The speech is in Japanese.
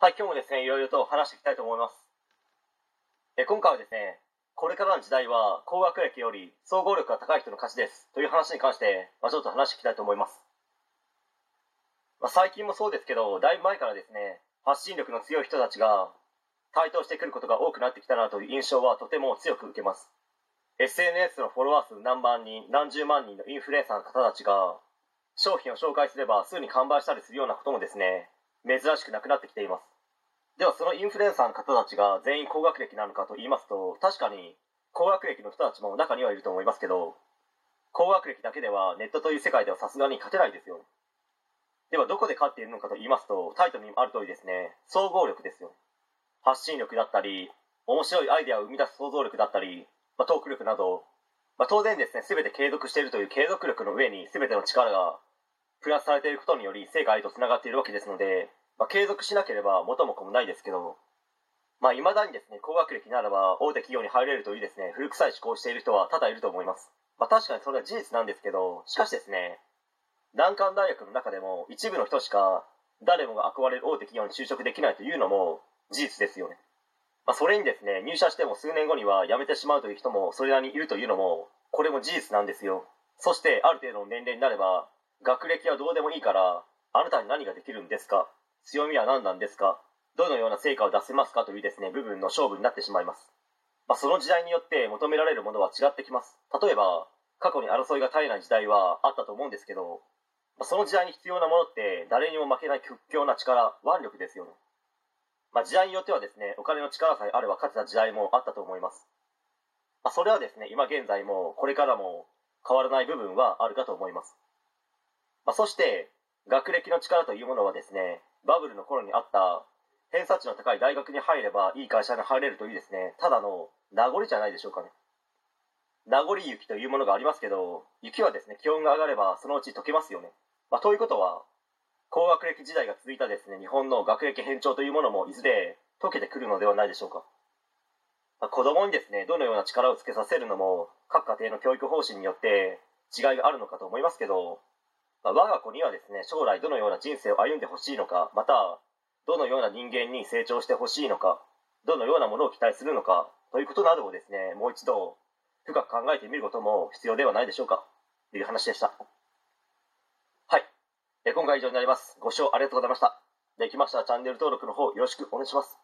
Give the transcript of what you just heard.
はい、今日もですね、いろいろと話していきたいと思います。え今回はですね、これからの時代は高学歴より総合力が高い人の勝ちですという話に関して、まあ、ちょっと話していきたいと思います。まあ、最近もそうですけど、だいぶ前からですね、発信力の強い人たちが台頭してくることが多くなってきたなという印象はとても強く受けます。SNS のフォロワー数何万人、何十万人のインフルエンサーの方たちが商品を紹介すればすぐに完売したりするようなこともですね、珍しくなくなってきています。ではそのインフルエンサーの方たちが全員高学歴なのかと言いますと、確かに高学歴の人たちも中にはいると思いますけど、高学歴だけではネットという世界ではさすがに勝てないですよ。ではどこで勝っているのかと言いますと、タイトルにもある通りですね、総合力ですよ。発信力だったり、面白いアイデアを生み出す想像力だったり、まあ、トーク力など、まあ、当然ですね、全て継続しているという継続力の上に全ての力がプラスされていることにより成果へとつながっているわけですので、まあ、継続しなければ元も子もないですけど、まあ、未だにですね、高学歴ならば大手企業に入れるというですね、古臭い思考をしている人は多々いると思います。まあ、確かにそれは事実なんですけど、しかしですね、難関大学の中でも一部の人しか誰もが憧れる大手企業に就職できないというのも事実ですよね。まあ、それにですね、入社しても数年後には辞めてしまうという人もそれなりにいるというのも、これも事実なんですよ。そしてある程度の年齢になれば、学歴はどうでもいいから、あなたに何ができるんですか？強みは何なんですか？どのような成果を出せますか？というですね、部分の勝負になってしまいます。まあ、その時代によって求められるものは違ってきます。例えば、過去に争いが絶えない時代はあったと思うんですけど、まあ、その時代に必要なものって誰にも負けない屈強な力、腕力ですよね。まあ、時代によってはですね、お金の力さえあれば勝てた時代もあったと思います。ま、それはですね、今現在もこれからも変わらない部分はあるかと思います。まあ、そして、学歴の力というものはですね、バブルの頃にあった偏差値の高い大学に入ればいい会社に入れるというですね、ただの名残じゃないでしょうかね。名残雪というものがありますけど、雪はですね、気温が上がればそのうち溶けますよね。まあ、ということは、高学歴時代が続いたですね、日本の学歴偏重というものもいずれ溶けてくるのではないでしょうか。まあ、子供にですね、どのような力をつけさせるのも、各家庭の教育方針によって違いがあるのかと思いますけど、まあ、我が子にはですね、将来どのような人生を歩んでほしいのか、また、どのような人間に成長してほしいのか、どのようなものを期待するのか、ということなどをですね、もう一度深く考えてみることも必要ではないでしょうか、という話でした。はい。え今回以上になります。ご視聴ありがとうございました。できましたらチャンネル登録の方よろしくお願いします。